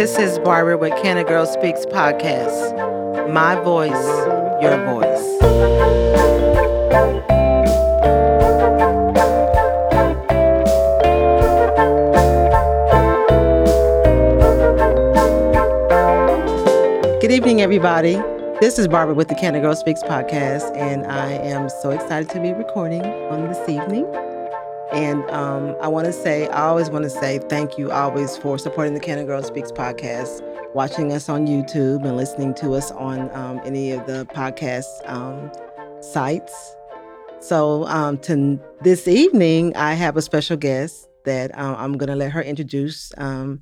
This is Barbara with Can a Girl Speaks podcast. My voice, your voice. Good evening, everybody. This is Barbara with the Can a Girl Speaks podcast, and I am so excited to be recording on this evening. And um, I want to say, I always want to say thank you always for supporting the Can a Girl Speaks podcast, watching us on YouTube, and listening to us on um, any of the podcast um, sites. So um, to this evening, I have a special guest that um, I'm going to let her introduce um,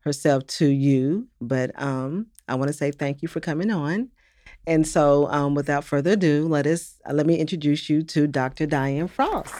herself to you. But I want to say thank you for coming on. And so, without further ado, let us uh, let me introduce you to Dr. Diane Frost.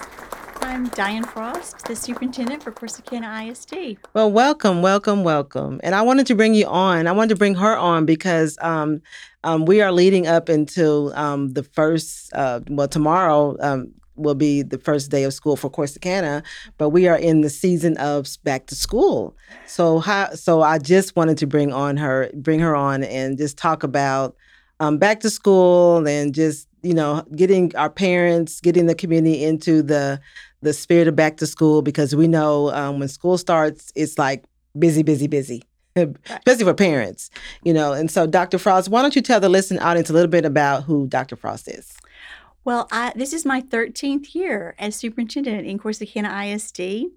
I'm Diane Frost, the superintendent for Corsicana ISD. Well, welcome, welcome, welcome. And I wanted to bring you on. I wanted to bring her on because um, um, we are leading up until um, the first, uh, well, tomorrow um, will be the first day of school for Corsicana, but we are in the season of back to school. So, how, so I just wanted to bring on her, bring her on, and just talk about um, back to school and just you know getting our parents, getting the community into the the spirit of back to school because we know um, when school starts, it's like busy, busy, busy. Especially for parents, you know. And so, Dr. Frost, why don't you tell the listening audience a little bit about who Dr. Frost is? Well, I, this is my 13th year as superintendent in Corsicana ISD.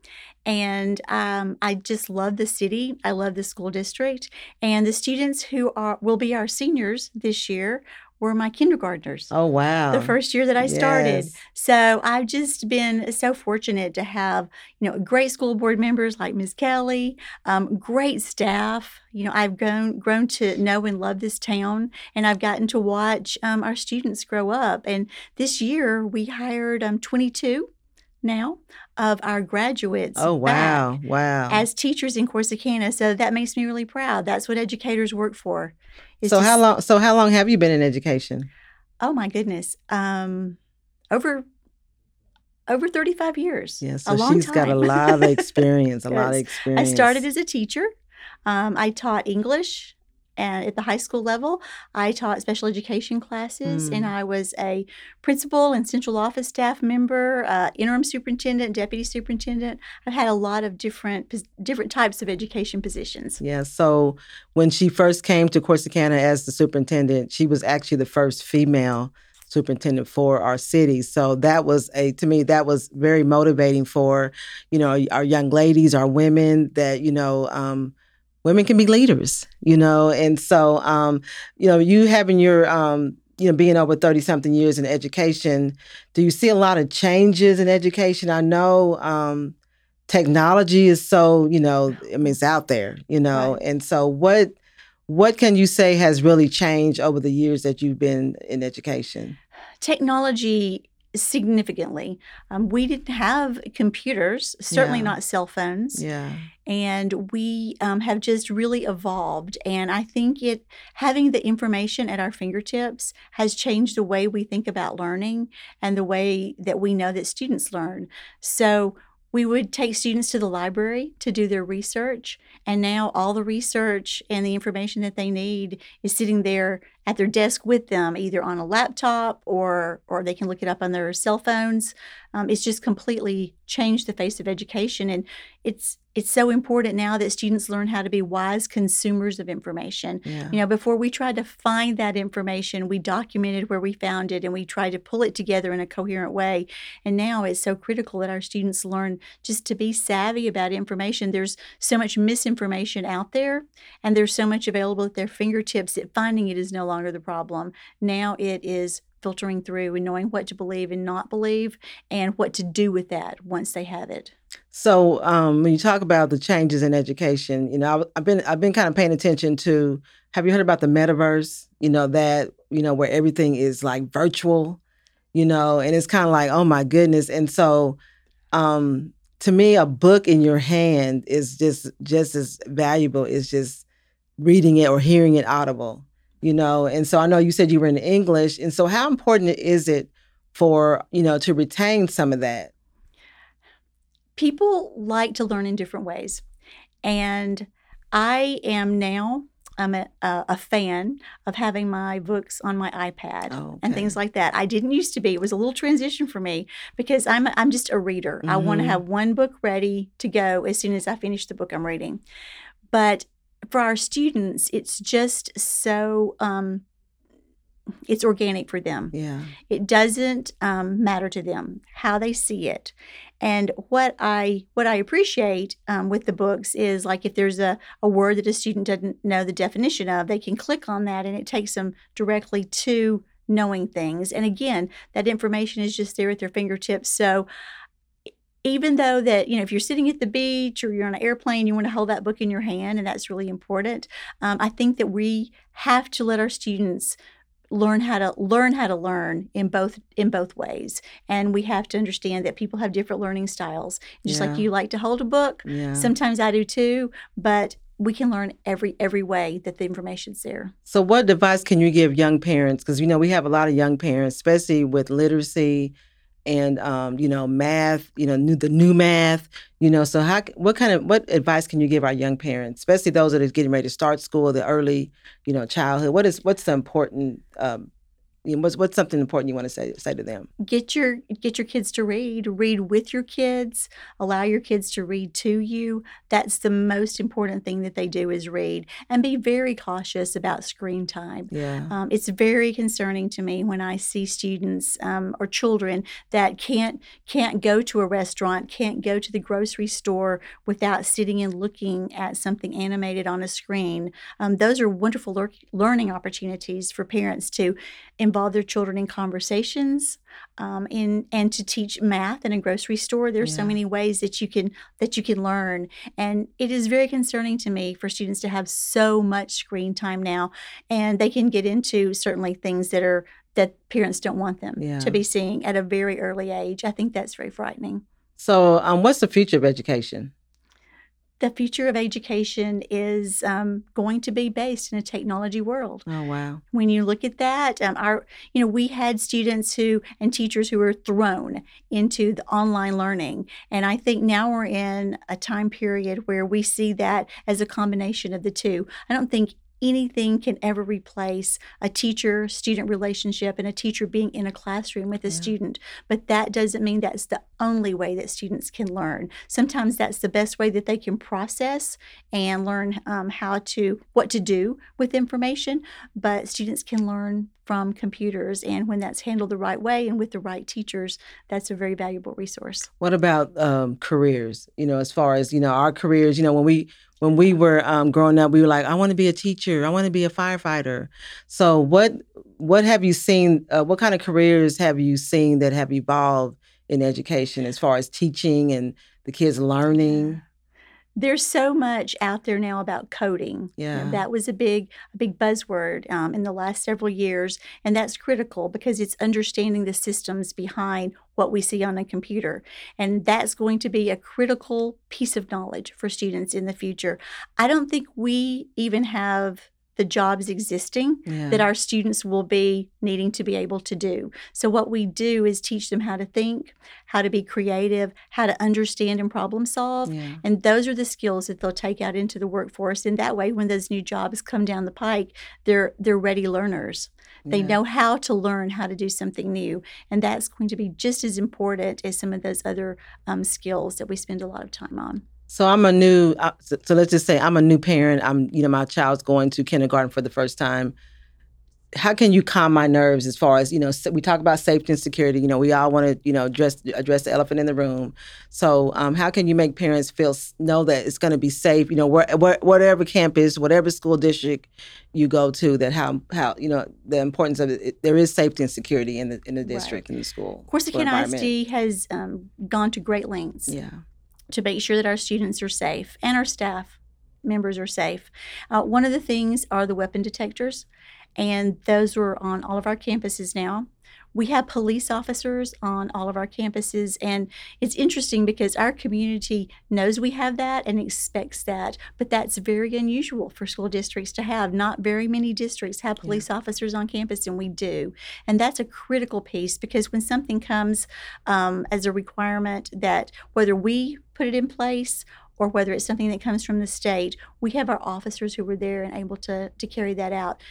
And um, I just love the city. I love the school district. And the students who are will be our seniors this year were my kindergartners. Oh, wow. The first year that I started. Yes. So I've just been so fortunate to have, you know, great school board members like Ms. Kelly, um, great staff. You know, I've grown grown to know and love this town, and I've gotten to watch um, our students grow up. And this year we hired um, 22 now of our graduates. Oh, wow. Wow. As teachers in Corsicana, so that makes me really proud. That's what educators work for. so how long so how long have you been in education? Oh my goodness. Um over over 35 years. Yeah, a so she's got a lot of experience, a lot of experience. I started as a teacher. Um, I taught English and at the high school level. I taught special education classes, and Mm. I was a principal and central office staff member, uh, interim superintendent, deputy superintendent. I've had a lot of different different types of education positions. Yeah. So when she first came to Corsicana as the superintendent, she was actually the first female superintendent for our city. So that was a to me that was very motivating for you know our young ladies, our women that you know. Um, Women can be leaders, you know, and so um, you know, you having your um, you know, being over 30 something years in education, do you see a lot of changes in education? I know um, technology is so, you know, I mean, it's out there, you know, Right. and so what what can you say has really changed over the years that you've been in education? Technology significantly. Um, we didn't have computers, certainly Yeah. not cell phones. Yeah. and we um, have just really evolved and i think it having the information at our fingertips has changed the way we think about learning and the way that we know that students learn so we would take students to the library to do their research and now all the research and the information that they need is sitting there at their desk with them either on a laptop or or they can look it up on their cell phones um, it's just completely changed the face of education and it's it's so important now that students learn how to be wise consumers of information. Yeah. You know, before we tried to find that information, we documented where we found it and we tried to pull it together in a coherent way. And now it's so critical that our students learn just to be savvy about information. There's so much misinformation out there and there's so much available at their fingertips that finding it is no longer the problem. Now it is filtering through and knowing what to believe and not believe and what to do with that once they have it. So um, when you talk about the changes in education, you know, I, I've been I've been kind of paying attention to. Have you heard about the metaverse? You know that you know where everything is like virtual, you know, and it's kind of like oh my goodness. And so, um, to me, a book in your hand is just just as valuable as just reading it or hearing it audible, you know. And so I know you said you were in English, and so how important is it for you know to retain some of that? people like to learn in different ways. And I am now I'm a, a, a fan of having my books on my iPad Oh, and things like that. I didn't used to be. It was a little transition for me because I'm I'm just a reader. I want to mm-hmm. have one book ready to go as soon as I finish the book I'm reading. But for our students, it's just so um, it's organic for them. Yeah. It doesn't um, matter to them how they see it. And what I what I appreciate um, with the books is like if there's a, a word that a student doesn't know the definition of, they can click on that and it takes them directly to knowing things. And again, that information is just there at their fingertips. So even though that you know if you're sitting at the beach or you're on an airplane you want to hold that book in your hand and that's really important um, i think that we have to let our students learn how to learn how to learn in both in both ways and we have to understand that people have different learning styles just Yeah. like you like to hold a book Yeah. sometimes i do too but we can learn every every way that the information's there So, what advice can you give young parents? Because you know we have a lot of young parents, especially with literacy and um, you know math. You know, new, the new math. You know, so how? What kind of what advice can you give our young parents, especially those that are getting ready to start school, the early, you know, childhood? What is what's the important? Um, you know, what's what's something important you want to say say to them? get your get your kids to read read with your kids allow your kids to read to you that's the most important thing that they do is read and be very cautious about screen time Yeah. um, it's very concerning to me when I see students um, or children that can't can't go to a restaurant, can't go to the grocery store without sitting and looking at something animated on a screen. Um, those are wonderful lear- learning opportunities for parents to involve their children in conversations, um, in and to teach math in a grocery store. There's so many ways that you can that you can learn, and it is very concerning to me for students to have so much screen time now and they can get into certainly things that are that parents don't want them Yeah. to be seeing at a very early age. I think that's very frightening. So, um, what's the future of education? The future of education is um, going to be based in a technology world. Oh wow. When you look at that, um, our you know we had students who and teachers who were thrown into the online learning, and I think now we're in a time period where we see that as a combination of the two. I don't think anything can ever replace a teacher student relationship and a teacher being in a classroom with a Yeah. student but that doesn't mean that's the only way that students can learn sometimes that's the best way that they can process and learn um, how to what to do with information but students can learn from computers and when that's handled the right way and with the right teachers that's a very valuable resource What about um, careers? You know, as far as you know, our careers. You know, when we when we were um, growing up, we were like, I want to be a teacher. I want to be a firefighter. So, what what have you seen? Uh, what kind of careers have you seen that have evolved in education as far as teaching and the kids learning? There's so much out there now about coding. You know, Yeah. that was a big, a big buzzword um, in the last several years, and that's critical because it's understanding the systems behind what we see on a computer, and that's going to be a critical piece of knowledge for students in the future. I don't think we even have the jobs existing Yeah. that our students will be needing to be able to do. So, what we do is teach them how to think, how to be creative, how to understand and problem solve. yeah. And those are the skills that they'll take out into the workforce. And that way, when those new jobs come down the pike, they're they're ready learners. They yeah. know how to learn how to do something new, and that's going to be just as important as some of those other um, skills that we spend a lot of time on. So I'm a new. uh, So, so let's just say I'm a new parent. I'm, you know, my child's going to kindergarten for the first time. How can you calm my nerves as far as you know? We talk about safety and security. You know, we all want to, you know, address address the elephant in the room. So, um, how can you make parents feel know that it's going to be safe? You know, where, where, whatever campus, whatever school district you go to, that how how you know the importance of it. There is safety and security in the in the district in the school. Of course, the. ISD has um, gone to great lengths Yeah. To make sure that our students are safe and our staff members are safe. Uh, one of the things are the weapon detectors, and those are on all of our campuses now. We have police officers on all of our campuses, and it's interesting because our community knows we have that and expects that, but that's very unusual for school districts to have. Not very many districts have police officers on campus, and we do. And that's a critical piece because when something comes um, as a requirement that whether we put it in place or whether it's something that comes from the state, we have our officers who were there and able to, to carry that out.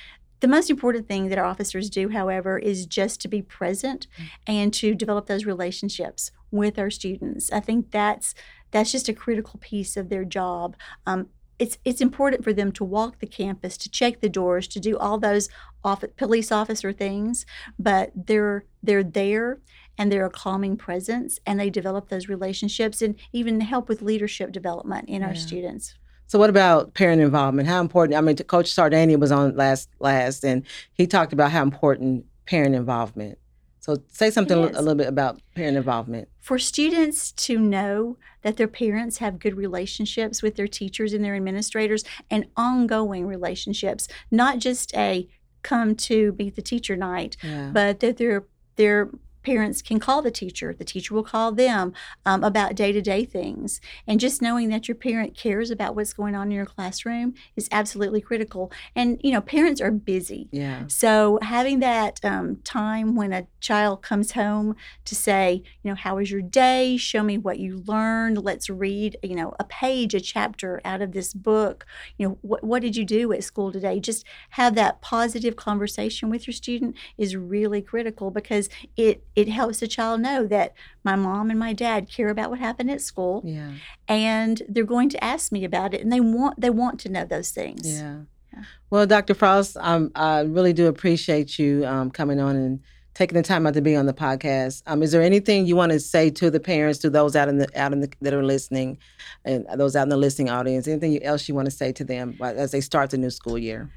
The most important thing that our officers do, however, is just to be present mm. and to develop those relationships with our students. I think that's that's just a critical piece of their job. Um, it's it's important for them to walk the campus, to check the doors, to do all those off, police officer things, but they're they're there and they're a calming presence and they develop those relationships and even help with leadership development in yeah. our students. So what about parent involvement? How important? I mean, Coach Sardania was on last last, and he talked about how important parent involvement. So say something a little bit about parent involvement. For students to know that their parents have good relationships with their teachers and their administrators and ongoing relationships, not just a come to meet the teacher night, yeah. but that they're they're parents can call the teacher. The teacher will call them um, about day to day things. And just knowing that your parent cares about what's going on in your classroom is absolutely critical. And, you know, parents are busy. Yeah. So having that um, time when a child comes home to say, you know, how was your day? Show me what you learned. Let's read, you know, a page, a chapter out of this book. You know, what, what did you do at school today? Just have that positive conversation with your student is really critical because it it helps the child know that my mom and my dad care about what happened at school yeah. and they're going to ask me about it and they want they want to know those things. Yeah, yeah. well dr frost um, i really do appreciate you um, coming on and taking the time out to be on the podcast. Um, is there anything you want to say to the parents to those out in the out in the that are listening and those out in the listening audience? Anything else you want to say to them as they start the new school year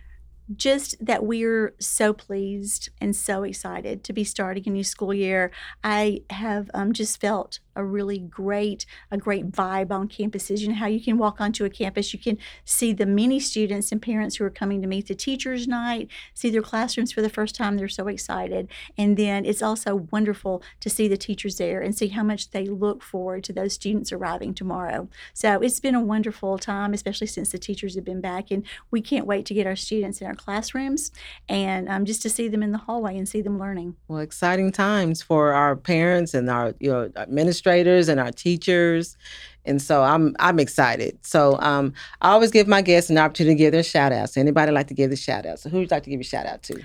just that we're so pleased and so excited to be starting a new school year. I have um, just felt a really great a great vibe on campuses. You know how you can walk onto a campus, you can see the many students and parents who are coming to meet the teachers night, see their classrooms for the first time. They're so excited, and then it's also wonderful to see the teachers there and see how much they look forward to those students arriving tomorrow. So it's been a wonderful time, especially since the teachers have been back, and we can't wait to get our students in our classrooms and um, just to see them in the hallway and see them learning. Well, exciting times for our parents and our you know administrators administrators and our teachers. And so I'm I'm excited. So um, I always give my guests an opportunity to give their shout outs. Anybody like to give the shout out? So who would you like to give a shout out to?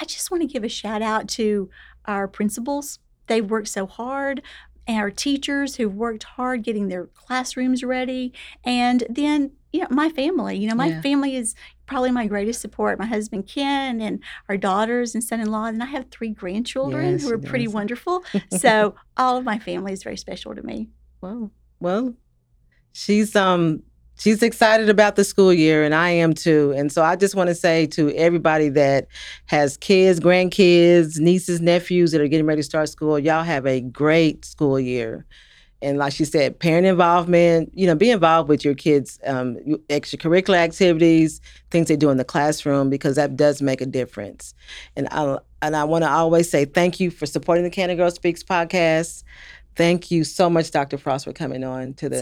I just want to give a shout out to our principals. They've worked so hard our teachers who've worked hard getting their classrooms ready. And then, you know, my family. You know, my yeah. family is probably my greatest support. My husband Ken and our daughters and son-in-law, and I have three grandchildren yes, who are pretty wonderful. so all of my family is very special to me. Well, well, she's um she's excited about the school year and I am too. And so I just want to say to everybody that has kids, grandkids, nieces, nephews that are getting ready to start school, y'all have a great school year. And like she said, parent involvement, you know, be involved with your kids' um, extracurricular activities, things they do in the classroom, because that does make a difference. And I, and I want to always say thank you for supporting the Canada Girl Speaks podcast. Thank you so much, Dr. Frost, for coming on to the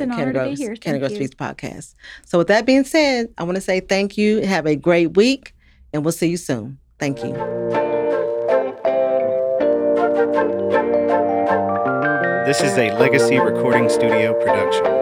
Canada Girl Speaks podcast. So, with that being said, I want to say thank you. Have a great week, and we'll see you soon. Thank you. This is a Legacy Recording Studio production.